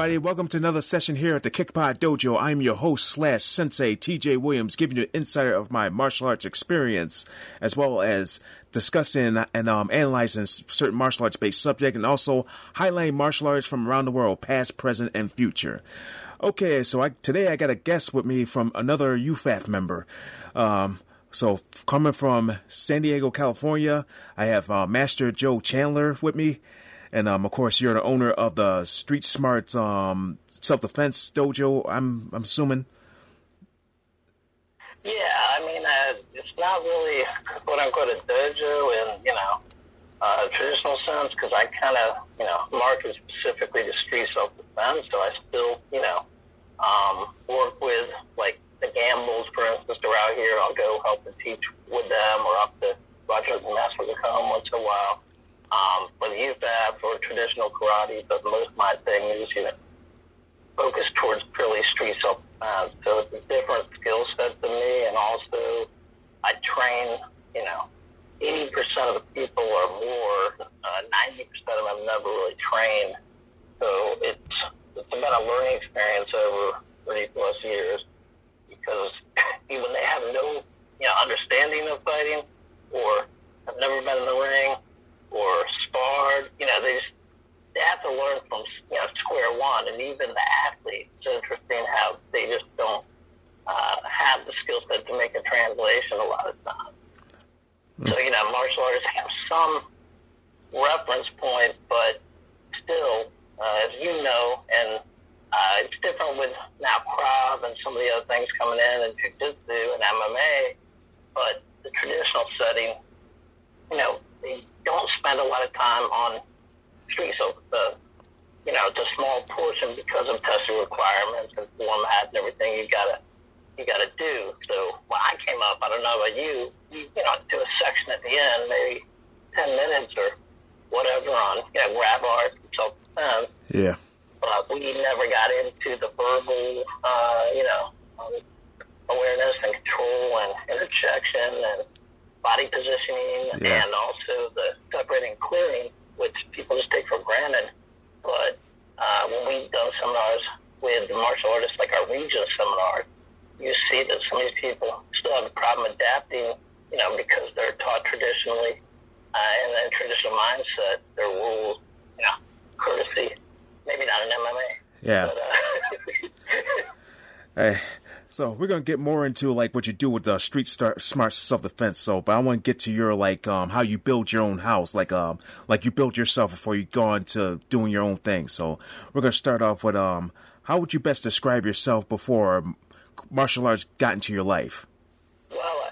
Everybody. Welcome to another session here at the Kickpod Dojo. I'm your host slash sensei, TJ Williams, giving you an insider of my martial arts experience, as well as discussing and um, analyzing certain martial arts based subject, and also highlighting martial arts from around the world, past, present, and future. Okay, so I, today I got a guest with me from another UFAF member. Um, so coming from San Diego, California, I have uh, Master Joe Chandler with me. And um, of course, you're the owner of the Street Smart um, Self Defense Dojo. I'm I'm assuming. Yeah, I mean, uh, it's not really quote unquote a dojo in you know uh, traditional sense because I kind of you know market specifically to street self defense. So I still you know um, work with like the Gambles, for instance, they're out here. I'll go help and teach with them, or up to the Master will come once in a while. Um, for the UFAF or traditional karate, but most of my thing is you know focused towards purely street self defense. So it's a different skill set than me, and also I train, you know, 80% of the people or more, uh, 90% of them never really trained. So it's, it's been a learning experience over 30 plus years because even they have no, you know, understanding of fighting or have never been in the ring or sparred, you know, they just, they have to learn from you know square one, and even the athletes. It's interesting how they just don't uh, have the skill set to make a translation a lot of times. So you know, martial artists have some reference point, but still, uh, as you know, and uh, it's different with now Krav and some of the other things coming in, and Jiu-Jitsu and MMA. But the traditional setting, you know, don't spend a lot of time on street so the you know, it's a small portion because of testing requirements and format and everything you gotta you gotta do. So when I came up, I don't know about you, you, you know, do a section at the end, maybe ten minutes or whatever on you know, grab art and self defense. Yeah. But we never got into the verbal uh, you know, um, awareness and control and interjection and body positioning Yeah. and also the separating clearing, which people just take for granted. But uh, when we've done seminars with martial artists, like our region seminar, you see that some of these people still have a problem adapting, you know, because they're taught traditionally uh, in a traditional mindset, their rules, you know, courtesy, maybe not in MMA. Yeah. But, uh, Hey, so we're gonna get more into like what you do with the Street Star- Smart Self Defense. So, but I want to get to your like um how you build your own house, like um like you build yourself before you go into doing your own thing. So we're gonna start off with um how would you best describe yourself before martial arts got into your life? Well,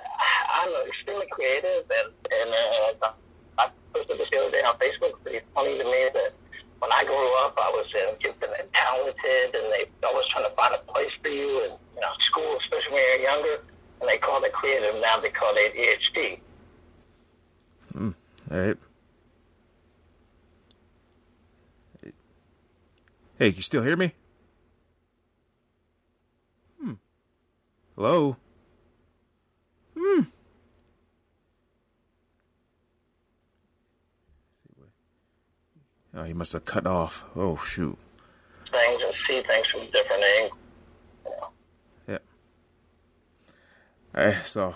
I'm extremely creative, and, and uh, I posted this the other day on Facebook. It's funny to me that when I grew up, I was uh, gifted and talented, and they always trying to find a place for you in you know, school, especially when you're younger. And they call it creative. Now they call it ADHD. All right. Hey, you still hear me? Hmm. Hello. Hmm. Oh, he must have cut off. Oh shoot. Things and see things from different angles. You know. Yeah. All right. So,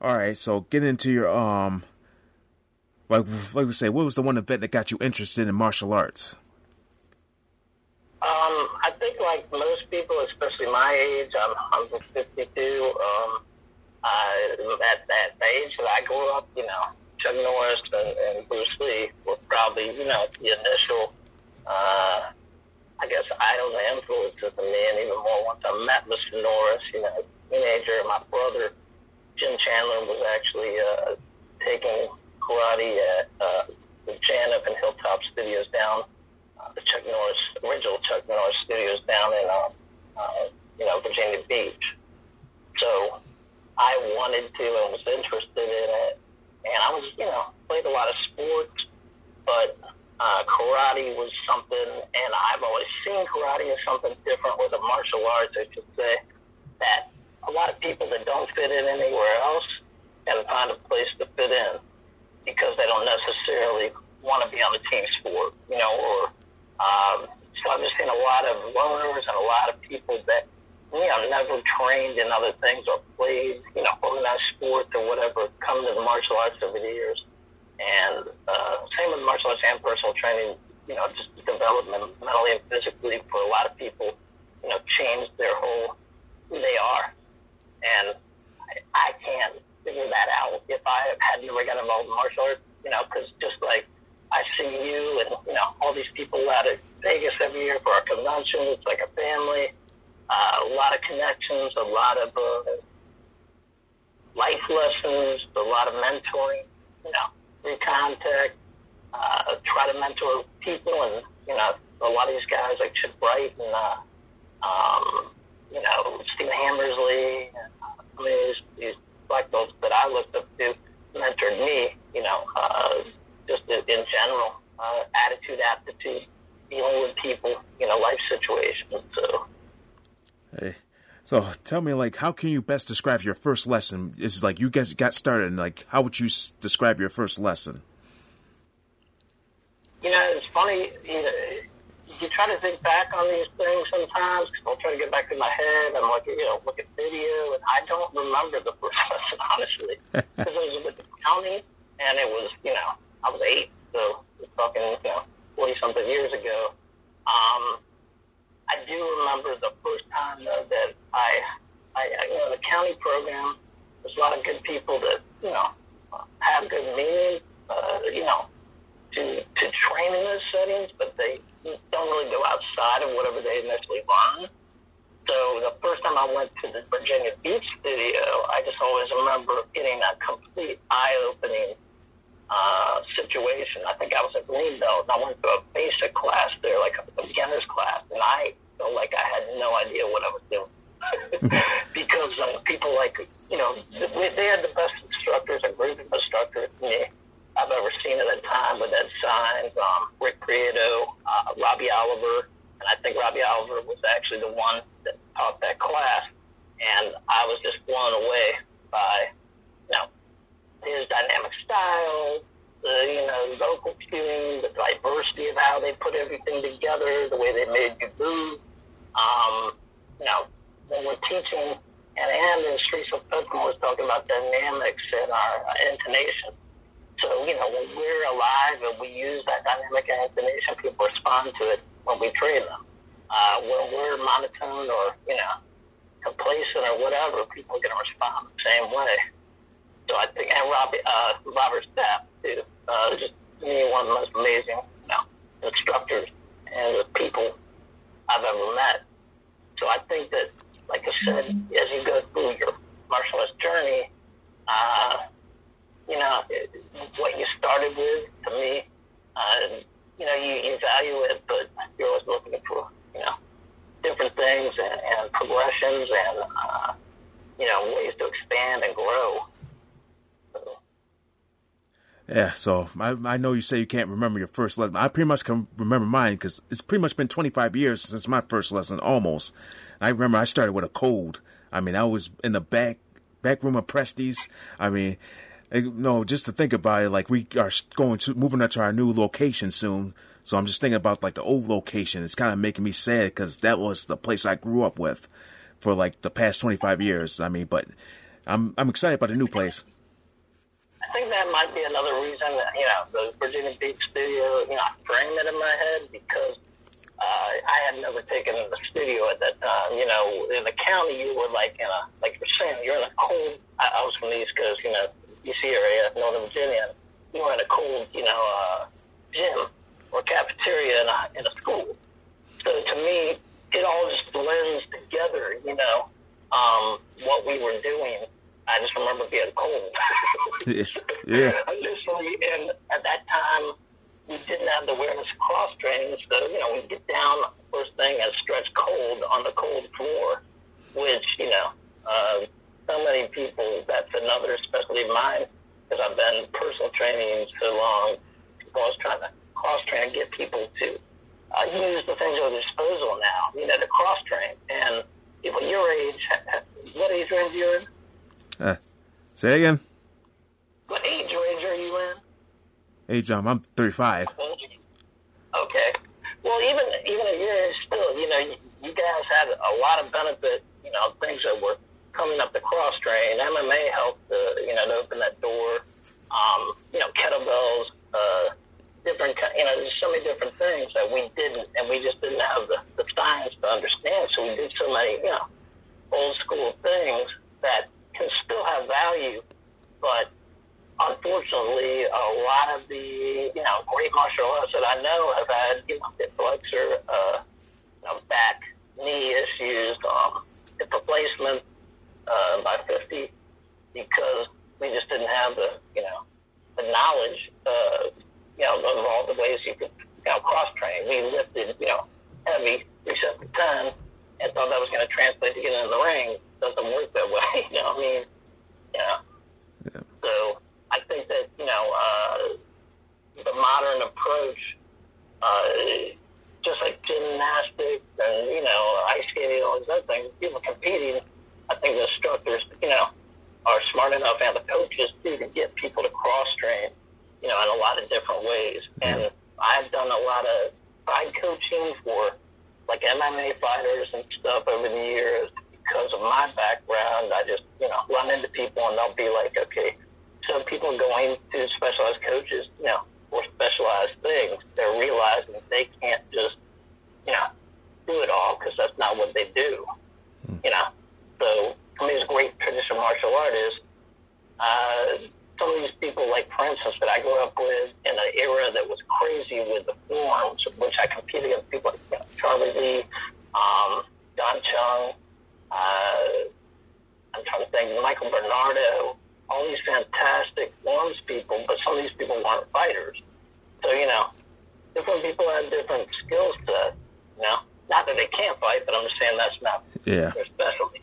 all right. So, get into your um. Like, like we say, what was the one event that got you interested in martial arts? Um, I think like most people, especially my age, I'm, I'm 52. Um, uh, at that age that I grew up, you know, Chuck Norris and, and Bruce Lee were probably, you know, the initial, uh, I guess, idols and influences in me, and even more once I met Mr. Norris, you know, teenager, my brother Jim Chandler was actually uh, taking karate at uh, the Janaf and Hilltop Studios down, uh, the Chuck Norris original Chuck Norris Studios down in uh, uh, you know Virginia Beach. So I wanted to and was interested in it, and I was you know played a lot of sports, but uh, karate was something, and I've always seen karate as something different with a martial arts, I should say, that a lot of people that don't fit in anywhere else can find a place to fit in because they don't necessarily want to be on the team sport, you know, or um, so I've just seen a lot of loners and a lot of people that you know never trained in other things or played, you know, organized sports or whatever, come to the martial arts over the years. And uh, same with martial arts and personal training, you know, just development mentally and physically for a lot of people, you know, changed their whole who they are. And I, I can't figure that out. If I had never got involved in martial arts, you know, because just like I see you and, you know, all these people out at Vegas every year for our convention, it's like a family, uh, a lot of connections, a lot of uh, life lessons, a lot of mentoring, you know recontact, uh, try to mentor people, and you know, a lot of these guys like Chip Wright and uh, um, you know Stephen Hammersley, and, uh, I mean these, these black belts that I looked up to mentored me. You know, uh, just in general, uh, attitude, aptitude, dealing with people, you know, life situations. So. So tell me, like, how can you best describe your first lesson? It's like you guys got started, and like, how would you s- describe your first lesson? You know, it's funny. You, know, you try to think back on these things sometimes. Cause I'll try to get back in my head and look at, you know, look at video, and I don't remember the first lesson honestly, because it was with the county, and it was, you know, I was eight, so talking, you know, forty something years ago. Um, remember the first time though that I, I, you know, the county program. There's a lot of good people that you know have good meaning, uh, you know, to to train in those settings, but they don't really go outside of whatever they initially learn. So the first time I went to the Virginia Beach studio, I just always remember getting that complete eye-opening uh, situation. I think I was a green belt, and I went to a basic class there, like a beginner's class, and I felt like I had no idea what I was doing. because uh, people like, you know, they had the best instructors, a group of instructors me I've ever seen at the time with Ed Signs, um, Rick Prieto, uh, Robbie Oliver, and I think Robbie Oliver was actually the one that taught that class. And I was just blown away by, you know, his dynamic style, the, you know, vocal cueing, the diversity of how they put everything together, the way they made you move. Um, you know, when we're teaching, and and in Streets of Pokemon was talking about dynamics and our uh, intonation. So, you know, when we're alive and we use that dynamic intonation, people respond to it when we train them. Uh, when we're monotone or, you know, complacent or whatever, people are going to respond the same way. So I think, and Robbie, uh, Robert Stapp, uh, just to me, one of the most amazing, instructors and the people I've ever met. So I think that like I said, as you go through your martial arts journey, uh, you know, what you started with, to me, uh, you know, you, value it, but you're always looking for, you know, different things and progressions and, uh, you know, ways to expand and grow. Yeah, so I, I know you say you can't remember your first lesson. I pretty much can remember mine because it's pretty much been 25 years since my first lesson, almost. I remember I started with a cold. I mean, I was in the back back room of Prestes. I mean, eh, no, just to think about it, like we are going to moving up to our new location soon. So I'm just thinking about like the old location. It's kind of making me sad because that was the place I grew up with for like the past 25 years. I mean, but I'm I'm excited about the new place. Think that might be another reason that, you know, the Virginia Beach studio, you know, I frame it in my head because uh, I had never taken the studio at that time. You know, in the county, you were like in a, like you're saying, you're in a cold, I, I was from the East Coast, you know, DC area, Northern Virginia. You were in a cold, you know, uh, gym or cafeteria in a, in a school. So to me, it all just blends together, you know, um, what we were doing. I just remember being cold. Yeah. yeah. Initially. And at that time, we didn't have the awareness of cross training, so you know we get down first thing and stretch cold on the cold floor, which you know uh, so many people that's another specialty of mine because I've been personal training so long. People always trying to cross train and get people to uh, use the things at their disposal now, you know, to cross train. And people your age, what age range are you in? Uh, say again. What age range are you in? Age, um, I'm 35. Okay. Well, even even at your age, still, you know, you, you guys had a lot of benefit. You know, things that were coming up the cross train. MMA helped, uh, you know, to open that door. Um, you know, kettlebells, uh, different, you know, there's so many different things that we didn't, and we just didn't have the, the science to understand. So we did so many, you know, old school things that can still have value, but unfortunately, a lot of the, you know, great martial artists that I know have had, you know, hip flexor, uh, you know, back, knee issues, um, hip replacement uh, by 50 because we just didn't have the, you know, the knowledge, uh, you know, of all the ways you could, you know, cross train. We lifted, you know, heavy, we set the ton, and thought that was going to translate to get into the ring. Doesn't work that way, you know I mean? Yeah. Yeah. So I think that, you know, uh, the modern approach, uh, just like gymnastics and, you know, ice skating and all these other things, people competing, I think the instructors, you know, are smart enough and the coaches too to get people to cross train, you know, in a lot of different ways. And I've done a lot of side coaching for like MMA fighters and stuff over the years because of my background. I just, you know, run into people and they'll be like, okay, so people going to specialized coaches, you know, for specialized things, they're realizing they can't just, you know, do it all because that's not what they do, you know. So some of these great traditional martial artists, uh, some of these people, like for instance, that I grew up with in an era that was crazy with the forms, which I competed against people like you know, Charlie Lee, um, Don Chung, uh, I'm trying to think, Michael Bernardo, all these fantastic forms people, but some of these people weren't fighters. So, you know, different people have different skill sets, you know. Not that they can't fight, but I'm just saying that's not Yeah. their specialty.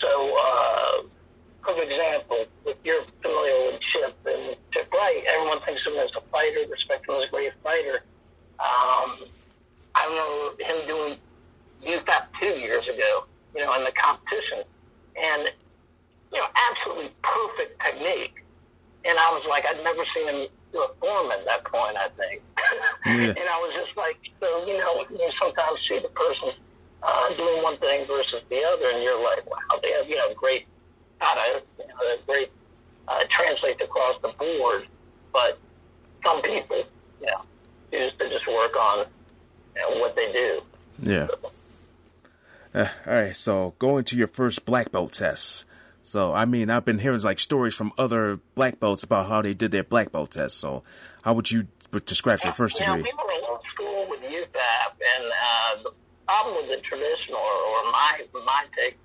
So, uh, for example, if you're familiar with Chip and Chip Wright, everyone thinks of him as a fighter, respect him as a great fighter. Um, I remember him doing UFAF two years ago, you know, in the competition, and you know, absolutely perfect technique. And I was like, I'd never seen him do a form at that point. I think, Yeah. and I was just like, so you know, you sometimes see the person uh, doing one thing versus the other, and you're like, wow, they have you know great, God, I, you know, they're great uh, translates across the board, but some people, you know, choose to just work on you know, what they do. Yeah. Uh, all right. So going to your first black belt test. So I mean, I've been hearing like stories from other black belts about how they did their black belt test. So how would you describe your first degree? we were old school with UFAF, and uh, the problem with the traditional, or, or my my take,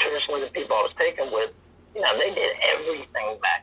traditionally the people I was taken with, you know, they did everything back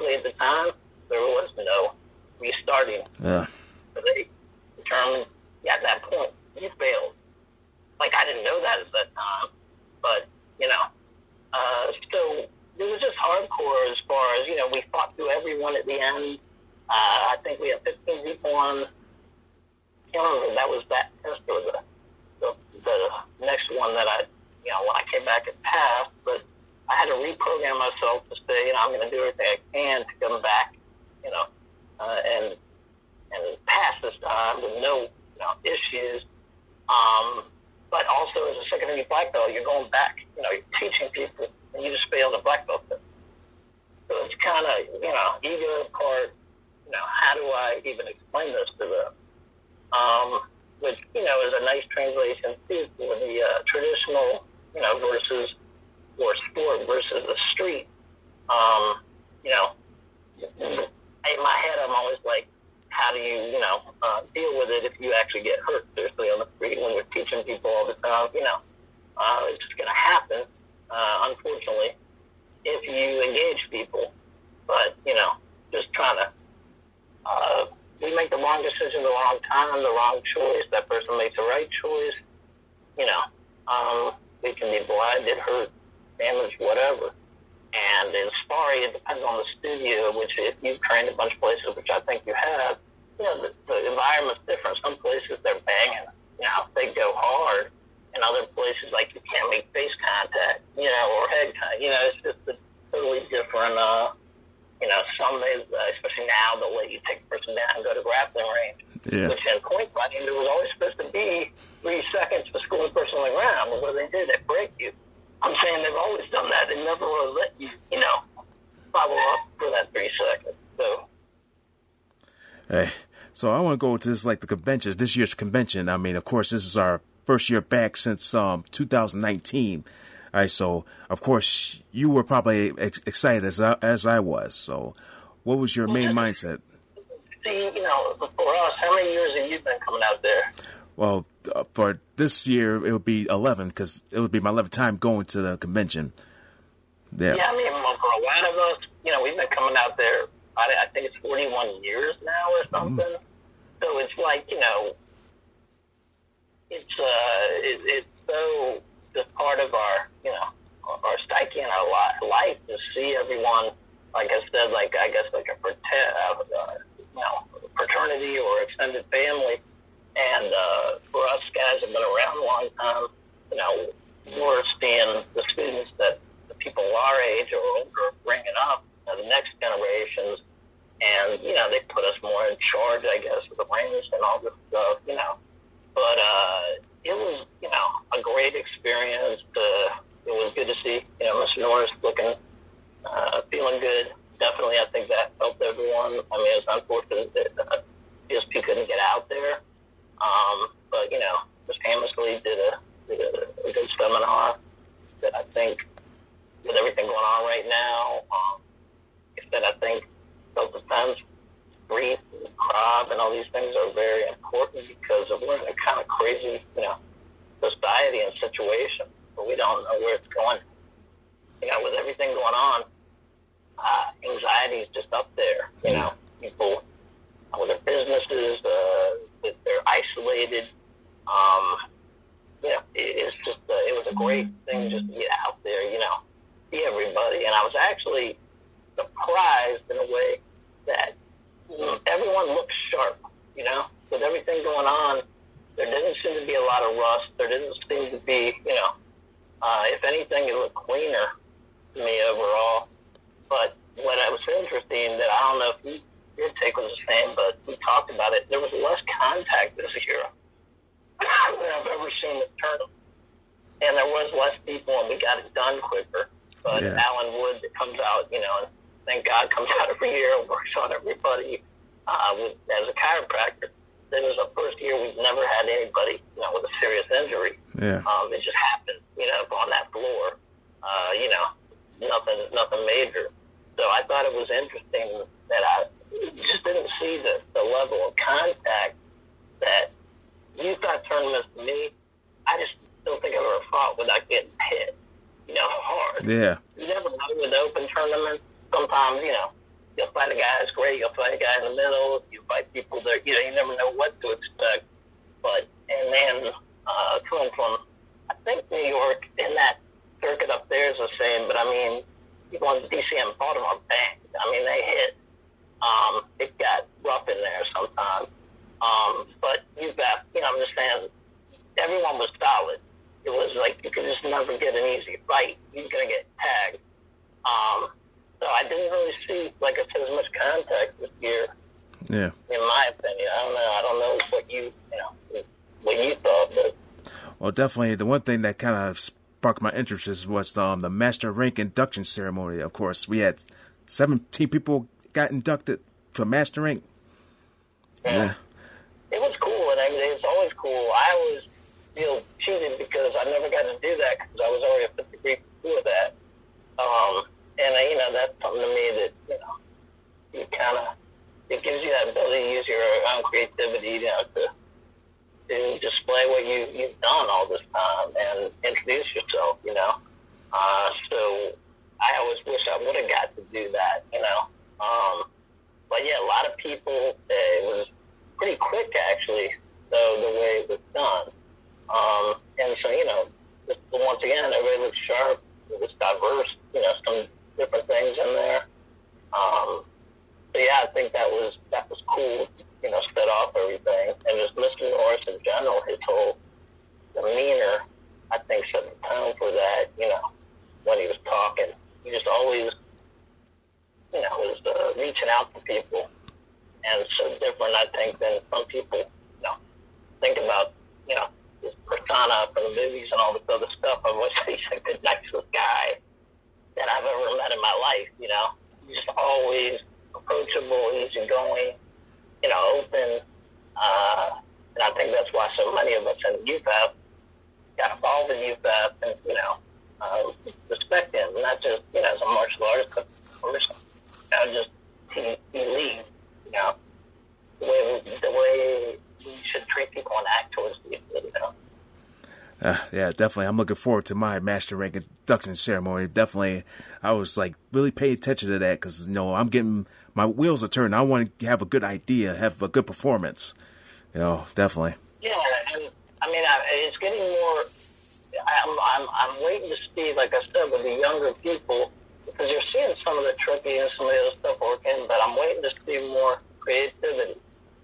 At the time, there was no restarting. yeah. So they determined yeah, at that point you failed. Like I didn't know that at that time, but you know, uh, so it was just hardcore as far as you know. We fought through everyone at the end. Uh, I think we had 15 people on. I can't remember that was that test or the, the the next one that I you know when I came back and passed, but I had to reprogram myself to say you know I'm going to do everything I can to come back, you know, uh, and and pass this time with no you know, issues. Um, but also as a secondary black belt, you're going back. You know, you're teaching people, and you just failed a black belt. test. So it's kind of you know ego part. You know, how do I even explain this to them? Um, which you know is a nice translation for the uh, traditional you know versus or sport versus the street. Um, you know, in my head, I'm always like, how do you, you know, uh, deal with it if you actually get hurt seriously on the street when you're teaching people all the time? You know, uh, it's just going to happen, uh, unfortunately, if you engage people. But, you know, just trying to, uh, we make the wrong decision the wrong time, the wrong choice. That person makes the right choice. You know, um, we can be blinded, hurt, damaged, whatever. And in sparring, it depends on the studio, which if you've trained a bunch of places, which I think you have, you know, the, the environment's different. Some places they're banging, you know, they go hard. And other places, like you can't make face contact, you know, or head contact. You know, it's just a totally different, uh, you know, some, days, uh, especially now, they'll let you take a person down and go to grappling range. Yeah. Which in point fighting, there was always supposed to be three seconds for schooling a person on the ground. But what do they do? They break you. I'm saying they've always done that. They never will let you, you know, follow up for that three seconds. So, Hey, so I want to go to this like the conventions. This year's convention. I mean, of course, this is our first year back since um 2019. All right, so of course you were probably ex- excited as I, as I was. So, what was your main mindset? see, you know, for us, how many years have you been coming out there? Well, uh, for this year it would be 11 because it would be my 11th time going to the convention. Yeah. Yeah, I mean, for a lot of us, you know, we've been coming out there, I, I think it's 41 years now or something. So it's like, you know, it's, uh, it, it's so just part of our, you know, our psyche and our li- life to see everyone, like I said, like, I guess, like a uh, uh, you know, fraternity or extended family. And uh, for us guys have been around a long time, you know, we're the students that the people our age or older are bringing up, you know, the next generations, and you know they put us more in charge, I guess, of the range and all this stuff, you know. But uh, it was, you know, a great experience. Uh, it was good to see, you know, Mr. Norris looking, uh, feeling good. Definitely, I think that helped everyone. I mean, it's unfortunate that uh, PSP couldn't get out there. Um, but you know, Ms. Hammersley did a did a, a good seminar that I think, with everything going on right now, um, that I think self defense, grief, crop, and all these things are very important because of we're in a kind of crazy, you know, society and situation, but we don't know where it's going. You know, with everything going on, uh, anxiety is just up there. You know, people with their businesses, uh, they're isolated. Um, you know, it, it's just uh, it was a great thing just to get out there. You know, see everybody, and I was actually surprised in a way that everyone looked sharp. You know, with everything going on, there didn't seem to be a lot of rust. There didn't seem to be, you know, uh, if anything, it looked cleaner to me overall. But what I was interesting that I don't know if you your take was the same, but we talked about it. There was less contact this year than I've ever seen at tournament. And there was less people, and we got it done quicker. But Yeah. Alan Wood that comes out, you know, and thank God comes out every year and works on everybody uh, with, as a chiropractor. This was the first year we've never had anybody, you know, with a serious injury. Yeah. Um, it just happened, you know, on that floor. Uh, you know, nothing, nothing major. So I thought it was interesting that I just didn't see the, the level of contact that youth got tournaments to me. I just don't think I've ever fought without getting hit, you know, hard. Yeah. You never know with open tournaments. Sometimes, you know, you'll find a guy that's great. You'll find a guy in the middle. You fight people that, you know, you never know what to expect. But, and then, uh, coming from, I think New York, in that circuit up there is the same, but I mean, people in DC and Baltimore banged. I mean, they hit. Um, it got rough in there sometimes. Um, but you got, you know, I'm just saying, everyone was solid. It was like you could just never get an easy fight. You're going to get tagged. Um, so I didn't really see, like I said, as much contact this year, Yeah. in my opinion. I don't know. I don't know what you, you know, what you thought, but Well, definitely the one thing that kind of sparked my interest is was um, the master rank induction ceremony. Of course, we had 17 people got inducted for master rank. Yeah. cool, I always cool. I always feel cheated because I never got to do that because I was already a fifth degree before that. Um, and uh, you know, that's something to me that you know, you kind of it gives you that ability to use your own creativity, you know, to to display what you you've done all this time and introduce yourself. You know, uh, so I always wish I would have got to do that. You know, um, but yeah, a lot of people. Uh, it was pretty quick actually, though the way it was done. Um, and so you know, just, once again, everybody looked sharp. It was diverse. You know, some different things in there. Um, so yeah, I think that was that was cool. You know, set off everything, and just Mr. Norris in general, his whole demeanor, I think set the tone for that. You know, when he was talking, he just always, you know, was uh, reaching out to people, and so different, I think, than some people, think about, you know, his persona from the movies and all this other stuff. I was he's like the nicest guy that I've ever met in my life. You know, he's always approachable, easygoing, you know, open. Uh, and I think that's why so many of us in UFAF got involved in UFAF and, you know, uh, respect him, not just, you know, as a martial artist, but person. You know, just he, he leads, you know, the way, the way he should treat people and act towards people, you know. Uh, yeah, definitely. I'm looking forward to my master rank induction ceremony. Definitely, I was like really paying attention to that because you know I'm getting my wheels are turning. I want to have a good idea, have a good performance. You know, definitely. Yeah, and I mean, it's getting more. I'm, I'm, I'm waiting to see, like I said, with the younger people, because you're seeing some of the tricky and some of the other stuff working, but I'm waiting to see more creativity.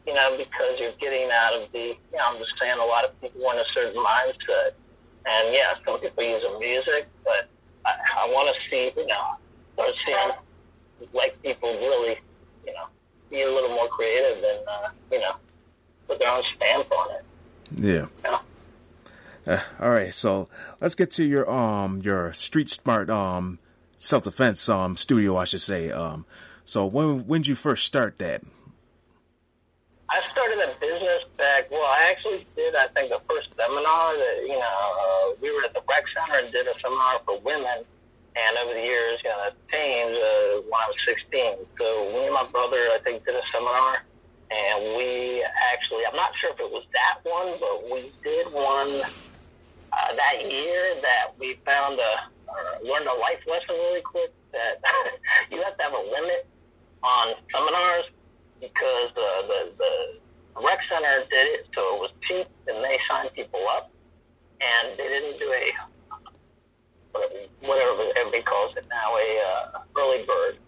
You know, because you're getting out of the. You know, I'm just saying, a lot of people want a certain mindset, and yeah, some people use music, but I, I want to see, you know, start seeing like people really, you know, be a little more creative and uh, you know, put their own stamp on it. Yeah. You know? Uh, all right, so let's get to your um your street smart um self defense um studio, I should say. Um, so when when did you first start that? I started a business back. Well, I actually did. I think the first seminar that you know uh, we were at the rec center and did a seminar for women. And over the years, you know, teens uh, when I was 16. So me and my brother, I think, did a seminar, and we actually, I'm not sure if it was that one, but we did one uh, that year that we found a uh, learned a life lesson really quick that you have to have a limit on seminars because uh, the the rec center did it so it was cheap and they signed people up and they didn't do a whatever everybody calls it now a uh, early bird.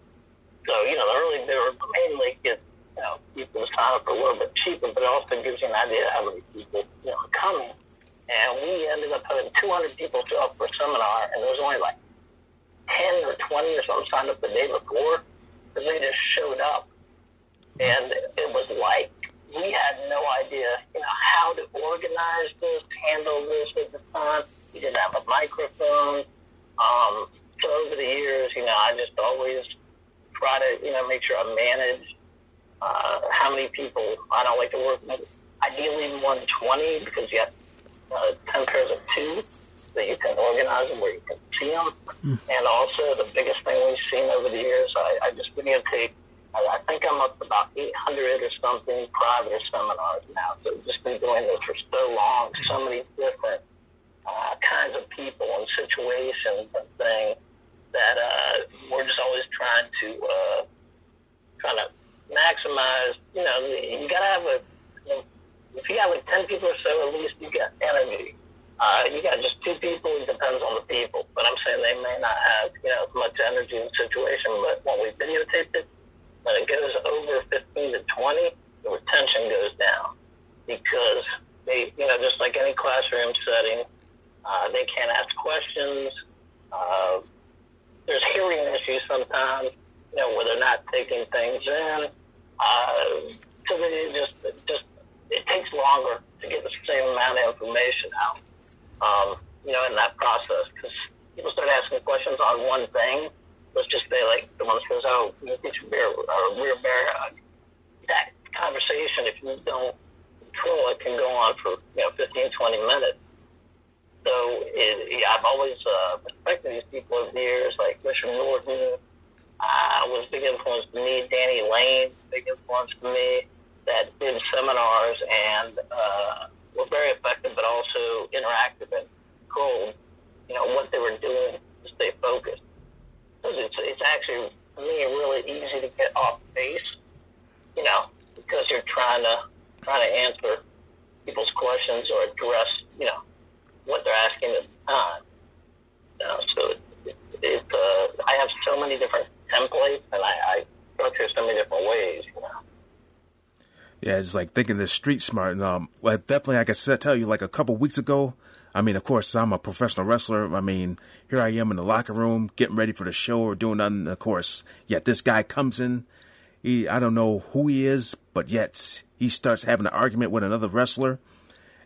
So you know the early bird mainly gets you know people to sign up for a little bit cheaper, but it also gives you an idea of how many people you know are coming. And we ended up having 200 people show up for a seminar, and there was only like 10 or 20 or something signed up the day before because they just showed up. And it was like we had no idea, you know, how to organize this, handle this at the time. We didn't have a microphone. Um, so over the years, you know, I just always try to, you know, make sure I manage uh, how many people. I don't like to work with ideally 120 because you have uh, 10 pairs of two that you can organize them where you can see them. Mm. And also the biggest thing we've seen over the years, I, I just videotape I think I'm up to about 800 or something private seminars now. So just been doing this for so long, so many different uh, kinds of people and situations and things that uh, we're just always trying to uh, trying to maximize. You know, you got to have a. You know, if you got like 10 people or so, at least you got energy. Uh, you got just two people, it depends on the people. But I'm saying they may not have, you know, as much energy in the situation. But when we videotape it, when it goes over 15 to 20, the retention goes down because they, you know, just like any classroom setting, uh, they can't ask questions. Uh, there's hearing issues sometimes, you know, where they're not taking things in. Uh, so they just, just, it takes longer to get the same amount of information out, um, you know, in that process because people start asking questions on one thing let's just say like the one says, "Oh, it's rear or rear bear." Uh, that conversation, if you don't control it, can go on for you know 15, 20 minutes. So it, I've always uh, respected these people over the years, like Richard Norton. Uh, was big influence to me. Danny Lane, big influence to me. That did seminars and uh, were very effective, but also interactive and controlled. You know what they were doing to stay focused it's, it's actually, for me, really easy to get off base, you know, because you're trying to, trying to answer people's questions or address, you know, what they're asking at the time. You know, so it, it, it, uh, I have so many different templates and I, I structure so many different ways, you know. Yeah, it's like thinking the street smart. And, um, well, definitely, like I said, tell you, like a couple weeks ago, I mean, of course, I'm a professional wrestler. I mean, here I am in the locker room getting ready for the show or doing nothing. Of course, yet this guy comes in. He, I don't know who he is, but yet he starts having an argument with another wrestler,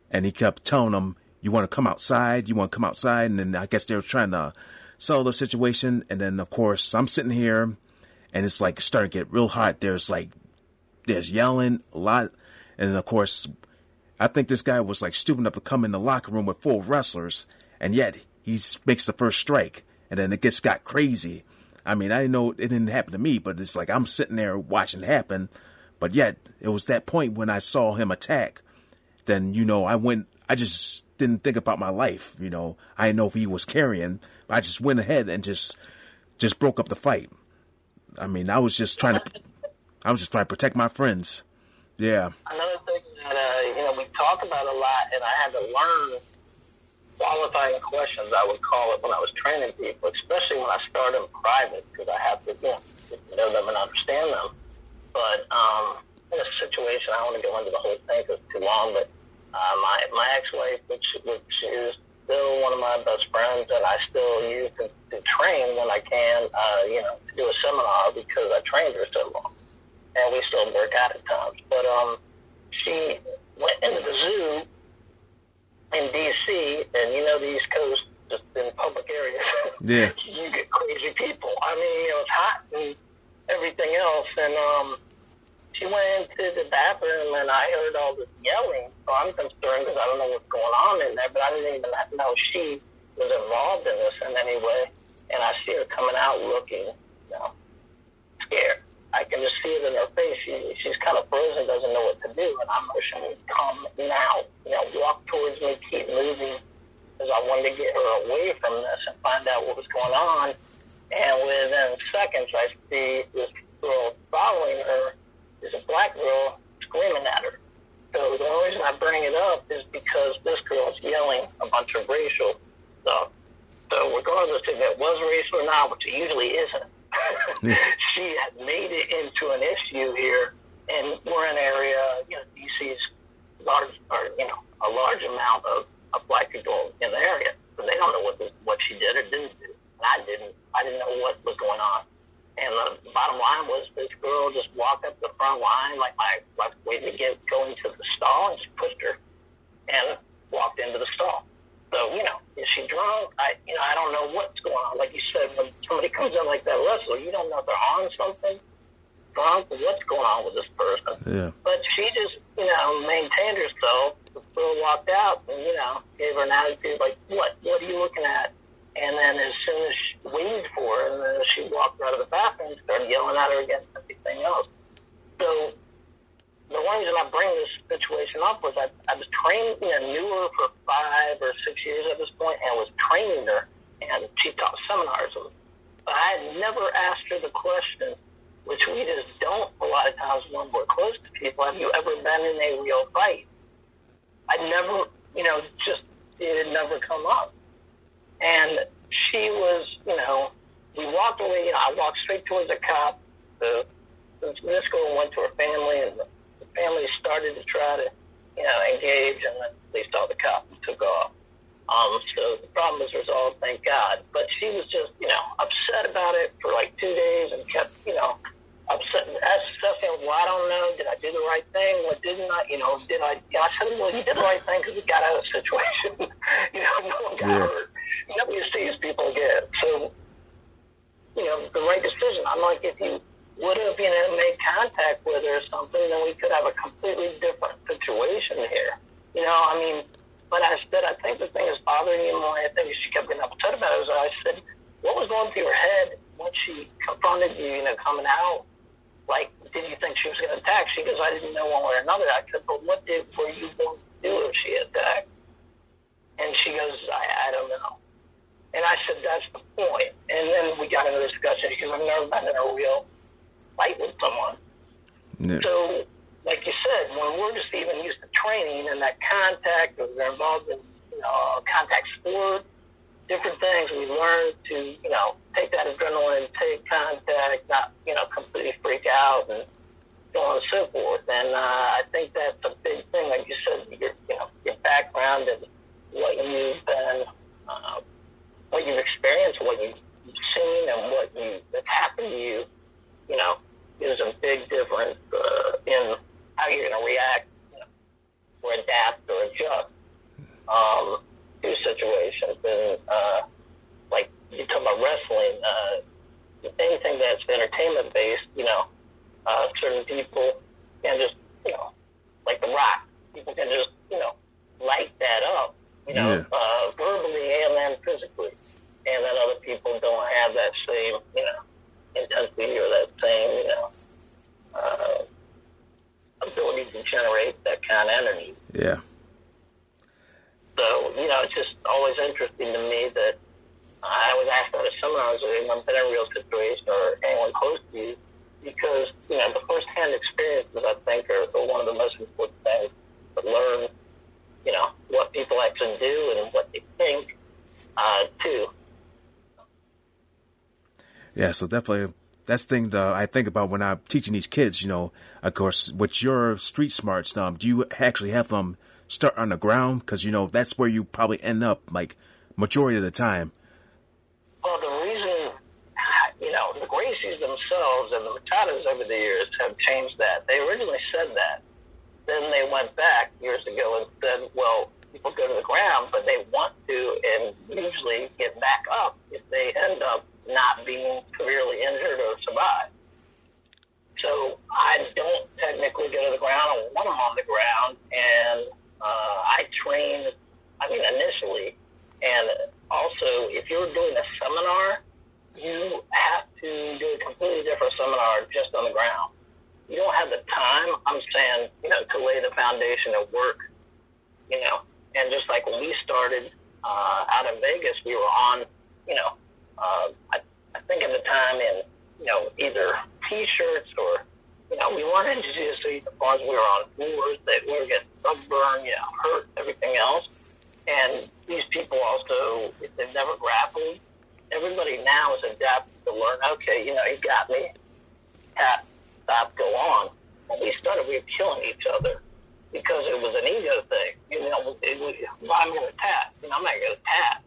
and he kept telling him, "You want to come outside? You want to come outside?" And then I guess they were trying to settle the situation. And then, of course, I'm sitting here, and it's like starting to get real hot. There's like, there's yelling a lot, and then of course I think this guy was like stupid enough to come in the locker room with four wrestlers, and yet he makes the first strike, and then it gets got crazy. I mean, I didn't know it didn't happen to me, but it's like I'm sitting there watching it happen. But yet, it was that point when I saw him attack. Then you know, I went. I just didn't think about my life. You know, I didn't know if he was carrying. I just went ahead and just just broke up the fight. I mean, I was just trying to. I was just trying to protect my friends. Yeah. Another thing that uh, you know we talk about a lot, and I had to learn qualifying questions. I would call it when I was training people, especially when I start in private, because I have to you know, know them and understand them. But um, in a situation, I don't want to go into the whole thing because it's too long. But uh, my my ex-wife, which which is still one of my best friends, and I still use to, to train when I can, uh, you know, to do a seminar because I trained her so long, and we still work out at times. But um, she went into the zoo in D.C. and you know the East Coast, just in public areas. Yeah, you get crazy people. I mean, you know, it's hot and everything else, and um, she went into the bathroom and I heard all this yelling. So I'm concerned because I don't know what's going on in there, but I didn't even know she was involved in this in any way. And I see her coming out looking, you know, scared. I can just see it in her face. She, she's kind of frozen, doesn't know what to do, and I'm motioning, come now. You know, walk towards me, keep moving, because I wanted to get her away from this and find out what was going on. And within seconds, I see this girl following her. Is a black girl screaming at her. So the only reason I bring it up is because this girl's yelling a bunch of racial stuff. So regardless if it was racial or not, which it usually isn't, she made it into an issue here, and we're an area, you know, DC's large, or, you know, a large amount of, of black people in the area, but they don't know what the, what she did or didn't do. And I didn't, I didn't know what was going on. And the bottom line was this girl just walked up the front line, like my, like waiting to get going to the stall, and she pushed her. And sometimes they're like that wrestler. You don't know if they're on something. Wrong, what's going on with this person? Yeah. But she just, you know, maintained herself. The girl walked out and, you know, gave her an attitude like, what? What are you looking at? And then as soon as she waited for her, and then she walked out of the bathroom and started yelling at her against everything else. So the one reason I bring this situation up was I, I was training, you know, knew her for five or six years at this point and was training her. And she taught seminars and but I never asked her the question, which we just don't a lot of times when we're close to people. Have you ever been in a real fight? I never, you know, just it had never come up. And she was, you know, we walked away. You know, I walked straight towards the cop. The, this girl went to her family, and the, the family started to try to, you know, engage, and then they saw the cop and took off. Um, so the problem was resolved, thank God. But she was just, you know, upset about it for like two days and kept, you know, upset, and assessing, well, I don't know, did I do the right thing? What didn't I, you know, did I, I said, well, you did the right thing because you got out of the situation. you know, no one got Yeah. hurt. Nobody sees people get. So, you know, the right decision. I'm like, if you would have, you know, made contact with her or something, then we could have a completely different situation here. You know, I mean, but I said, I think the thing that's bothering you more, I think she kept getting upset about it, was I said, what was going through your head when she confronted you, you know, coming out? Like, did you think she was going to attack? She goes, I didn't know one way or another. I said, but what did, were you going to do if she attacked? And she goes, I, I don't know. And I said, that's the point. And then we got into a discussion because I've never been in a real fight with someone. Yeah. So, like you said, when we're just even used to training and that contact, or we're involved in, you know, contact sport, different things, we learn to, you know, take that adrenaline, take contact, not, you know, completely freak out and so on and so forth. And uh, I think that's a big thing, like you said, your, you know, your background and what you've been, uh, what you've experienced, what you've seen, and what you that's happened to you, you know, is a big difference uh, in how you're going to react you know, or adapt or adjust um, to situations. And uh, like you talk about wrestling, uh, anything that's entertainment based, you know, uh, certain people can just, you know, like The Rock, people can just, you know, light that up, you know, Yeah. uh, verbally and then physically. And then other people don't have that same, you know, intensity or that same, you know, uh, ability to generate that kind of energy. Yeah. So, you know, it's just always interesting to me that I was asked at a seminar, has anyone been in a real situation or anyone close to you? Because, you know, the first-hand experiences, I think, are, are one of the most important things to learn, you know, what people actually do and what they think, uh, too. Yeah, so definitely that's the thing that I think about when I'm teaching these kids, you know, of course, with your street smarts, um, do you actually have them start on the ground? Because, you know, that's where you probably end up, like, majority of the time. Well, the reason, you know, the Gracies themselves and the Machados over the years have changed that. They originally said that. Then they went back years ago and said, well, people go to the ground, but they want to and usually get back up if they end up not being severely injured or survive. So I don't technically go to the ground. I want them on the ground, and uh, I train. I mean, initially, and also, if you're doing a seminar, you have to do a completely different seminar just on the ground. You don't have the time. I'm saying, you know, to lay the foundation of work. You know, and just like when we started uh, out in Vegas, we were on, you know, uh, I, I think at the time in, you know, either T-shirts or, you know, we wanted to just see the bars we were on floors that we were getting sunburned, you know, hurt, everything else. And these people also, if they've never grappled, everybody now is adapted to learn, okay, you know, you got me, tap, stop, go on. When we started, we were killing each other because it was an ego thing. You know, it was, well, I'm going to tap. You know, I'm not going to tap.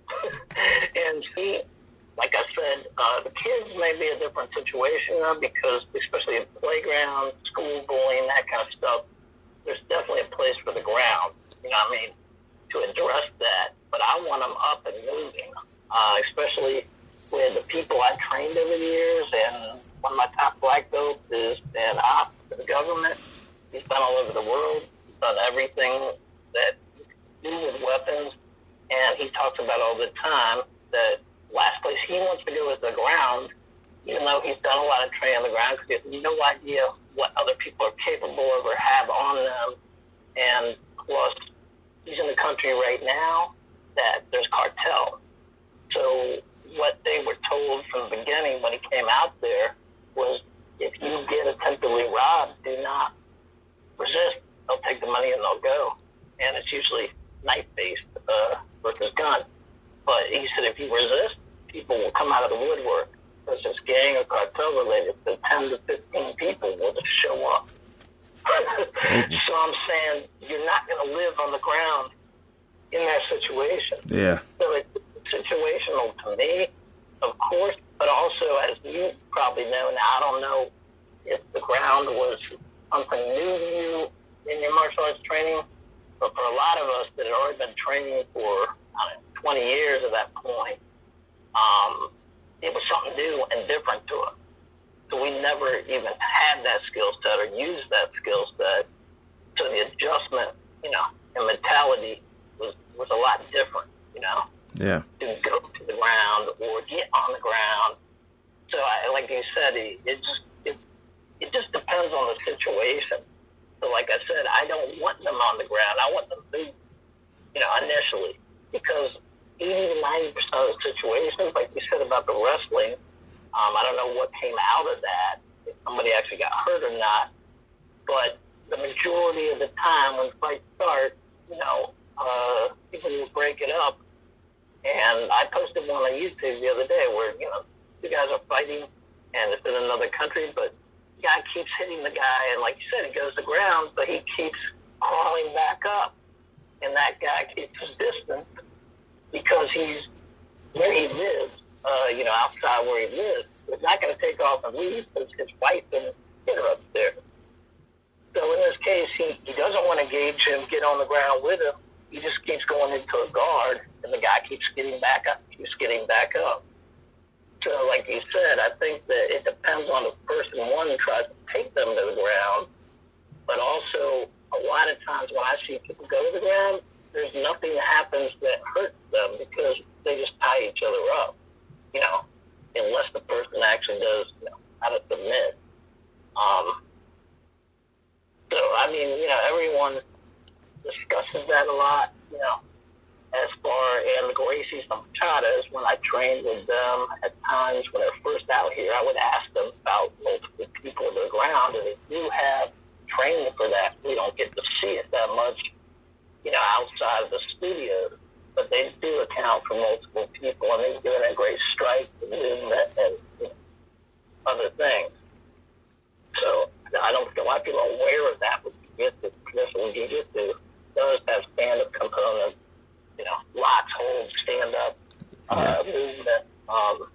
and see, like I said, uh, the kids may be a different situation because, especially in playground, school bullying, that kind of stuff, there's definitely a place for the ground. You know what I mean? To address that. But I want them up and moving, uh, especially with the people I've trained over the years. And one of my top black belts is an op for the government. He's been all over the world. done everything that do with weapons, and he talks about all the time that last place he wants to go is the ground, even though he's done a lot of training on the ground because he has no idea what other people are capable of or have on them. And plus, he's in the country right now that there's cartel. So what they were told from the beginning when he came out there was if you get attemptedly robbed, do not resist. They'll take the money and they'll go. And it's usually knife based uh, versus gun. But he said if you resist, people will come out of the woodwork. Because it's gang or cartel related, so 10 to 15 people will just show up. so I'm saying you're not going to live on the ground in that situation. Yeah. So it's situational to me, of course, but also as you probably know now, I don't know if the ground was something new to you in your martial arts training, but for a lot of us that had already been training for I don't know, 20 years at that point, um, it was something new and different to us. So we never even had that skill set or used that skill set. So the adjustment, you know, and mentality was was a lot different, you know. Yeah. To go to the ground or get on the ground. So I, like you said, it, it just it, it just depends on the situation. So like I said, I don't want them on the ground. I want them to, you know, initially because 80 to 90 percent of the situations, like you said about the wrestling, um, I don't know what came out of that, if somebody actually got hurt or not, but the majority of the time when fights start, you know, uh, people will break it up. And I posted one on YouTube the other day where, you know, two guys are fighting and it's in another country, but the guy keeps hitting the guy, and like you said, he goes to ground, but he keeps crawling back up, and that guy keeps his distance because he's where he lives, uh, you know, outside where he lives. He's not going to take off and leave because his wife and kid are upstairs. So in this case, he, he doesn't want to engage him, get on the ground with him. He just keeps going into a guard, and the guy keeps getting back up, keeps getting back up. So, like you said, I think that it depends on the person. One tries to take them to the ground, but also a lot of times when I see people go to the ground, there's nothing happens that hurts them because they just tie each other up, you know, unless the person actually does you know, how to submit. Um, so, I mean, you know, everyone discusses that a lot, you know, as far the Gracies and Machados, when I trained with them at times when they're first out here, I would ask them about multiple people to the ground, and they do have training for that. We don't get to see it that much, you know, outside of the studio, but they do account for multiple people, and they're doing a great strike and movement and you other things. So I don't think a lot of people are aware of that with jiu-jitsu. Traditional jiu-jitsu does have stand-up components you know, locks, holds, stand up, uh, movement. Um,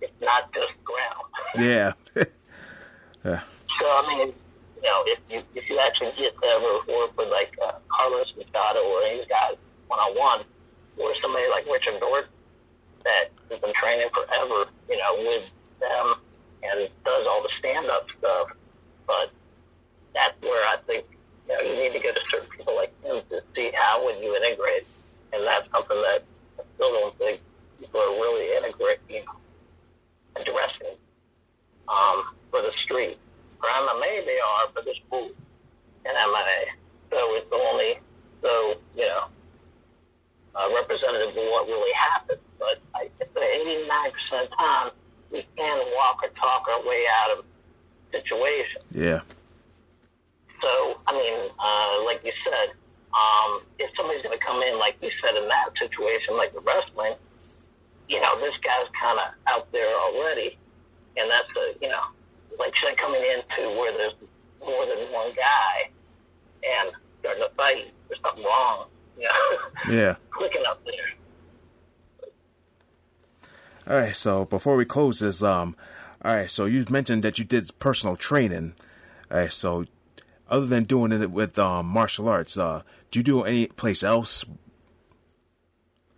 it's not just ground. Yeah. yeah. So I mean, you know, if you if you actually get to ever work with like uh, Carlos Machado or any guys one on one, or somebody like Richard Gordon that has been training forever, you know, with them and does all the stand up stuff. But that's where I think you know you need to go to certain people like him to see how would you integrate and that's something that I still don't think people are really integrating, you know, addressing um, for the street. For MMA, they are, but there's rules in MMA, so it's only so you know uh, representative of what really happened. But I think that 89 percent of the time, we can walk or talk our way out of situations. Yeah. So I mean, uh, like you said, um, if somebody's going to come in, like you said, in that situation, like the wrestling, you know, this guy's kind of out there already, and that's a, you know, like say coming into where there's more than one guy, and there's to fight, there's something wrong, you know, Yeah. clicking up there. All right. So before we close this, um, all right. So you mentioned that you did personal training. All right. So other than doing it with um, martial arts, uh, do you do any place else?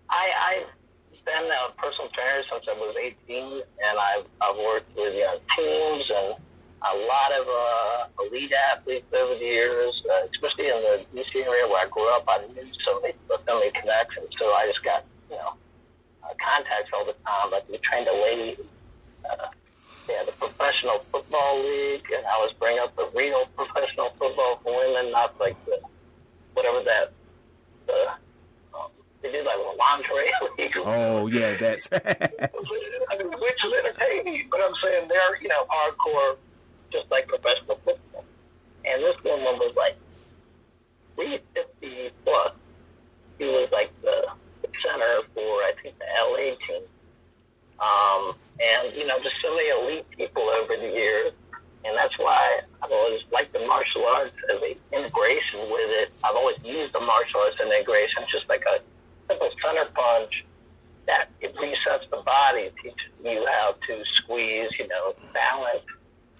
I, I've been a personal trainer since I was 18, and I've, I've worked with you know, teams and a lot of uh, elite athletes over the years, uh, especially in the D.C. area where I grew up, I knew so many, so many connections. So I just got, you know, uh, contacts all the time. Like we trained a lady, uh, yeah, the professional football league, and I was bringing up the real professional football for women, not like the whatever that the um, they did like a lingerie league. Oh yeah, that's. I mean, which is entertaining, but I'm saying they're you know hardcore, just like professional football. And this woman was like 350 plus. She was like the center for I think the LA team. Um, and you know, just so many elite people over the years, and that's why I've always liked the martial arts as a integration with it. I've always used the martial arts integration, just like a simple center punch that it resets the body, it teaches you how to squeeze, you know, balance.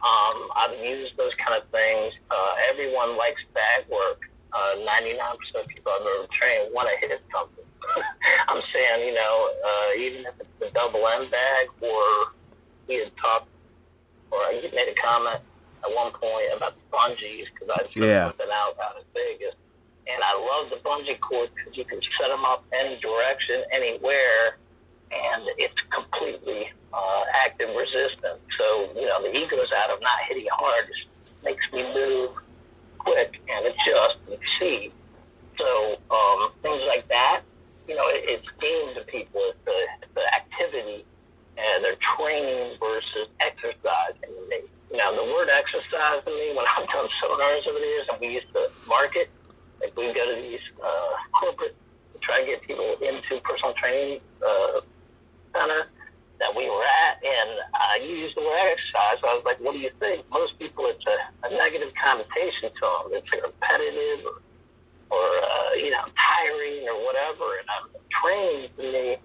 Um, I've used those kind of things. Uh, everyone likes bag work. Uh, 99% of people I've ever trained want to hit something. I'm saying, you know, uh, even if it's a double M bag or he had talked, or he made a comment at one point about the bungees because I just Yeah. something out out in Vegas. And I love the bungee cord because you can set them up any direction, anywhere, and it's completely uh, active resistant. So, you know, the ego's out of not hitting hard just makes me move quick and adjust and see. So, um, things like that, you know, it, it's game to people. It's the, the activity and their training versus exercising. And they, you know, the word exercise to me, when I've done seminars over the years and we used to market, like we go to these uh, corporate try to get people into personal training uh, center that we were at, and uh, you used the word exercise. I was like, what do you think? Most people, it's a, a negative connotation to them. It's like repetitive or, or uh, you know, tiring or whatever. And um, training to me,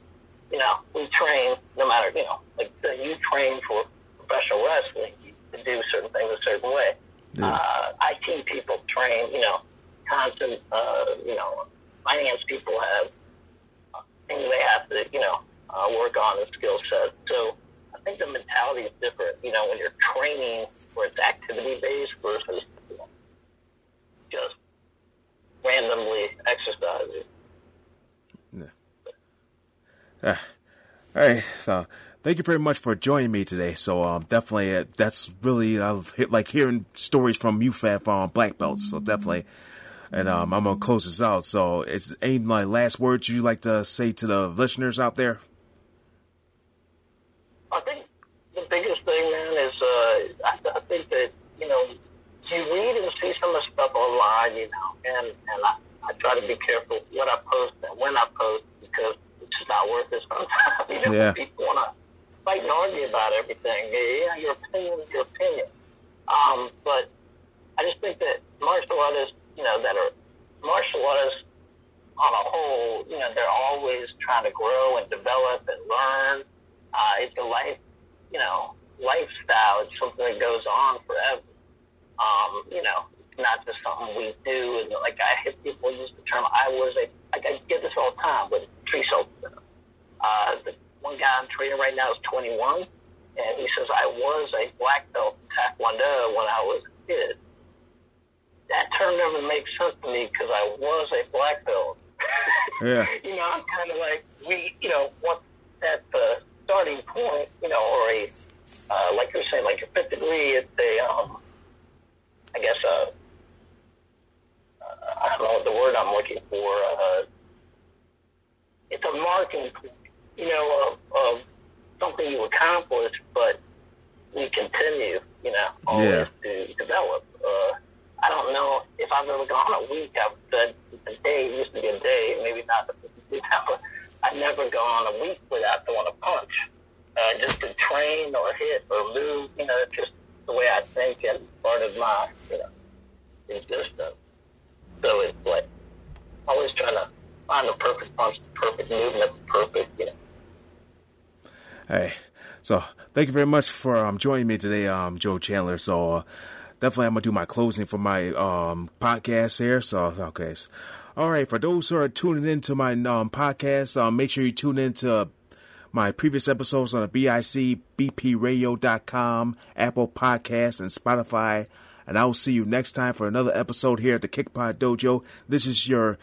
you know, we train no matter, you know, like you train for professional wrestling, to do certain things a certain way. Yeah. Uh, IT people train, you know, constant, uh, you know, finance people have uh, things they have to, you know, uh, work on and skill set. So I think the mentality is different, you know, when you're training where it's activity based versus you know, just randomly exercising. Uh, all right, so thank you very much for joining me today. So um, definitely, uh, that's really I've hit, like hearing stories from UFAF um, black belts. So definitely, and um, I'm gonna close this out. So, is any my last words you like to say to the listeners out there? I think the biggest thing, man, is uh, I, I think that you know you read and see some of the you know, and and I, I try to be careful what I post and when I post because it's just not worth it sometimes. you know, Yeah. people want to fight and argue about everything. Yeah, your opinion is your opinion. Um, but I just think that martial artists, you know, that are martial artists on a whole, you know, they're always trying to grow and develop and learn. Uh, it's a life, you know, lifestyle. It's something that goes on forever. Um, you know, not just something we do. And like I hear people use the term, I was a, like I get this all the time with tree soap. Uh, the one guy I'm training right now is 21, and he says I was a black belt in Taekwondo when I was a kid. That term never makes sense to me because I was a black belt. Yeah. you know, I'm kind of like we, you know, what at the starting point, you know, or a uh, like you're saying, like a fifth degree, it's a, um, I guess, uh, uh, I don't know what the word I'm looking for. Uh, it's a marking, you know, of, of something you accomplished, but we continue, you know, always Yeah. to develop. Uh, I don't know if I've ever gone a week. I've said a day used to be a day, maybe not, but I've never gone a week without throwing a punch. Uh, just to train or hit or move, you know, it's just the way I think and part of my, you know, existence. So it's like always trying to find the perfect punch, the perfect movement, the perfect, you know. Hey, so thank you very much for um, joining me today, um, Joe Chandler. So uh, definitely, I'm gonna do my closing for my um, podcast here. So okay, S- all right. For those who are tuning into my um, podcast, um, make sure you tune into my previous episodes on the BICBPRadio.com, Apple Podcasts, and Spotify, and I will see you next time for another episode here at the Kickpod Dojo. This is your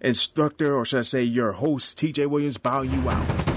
instructor, or should I say your host, TJ Williams, bowing you out.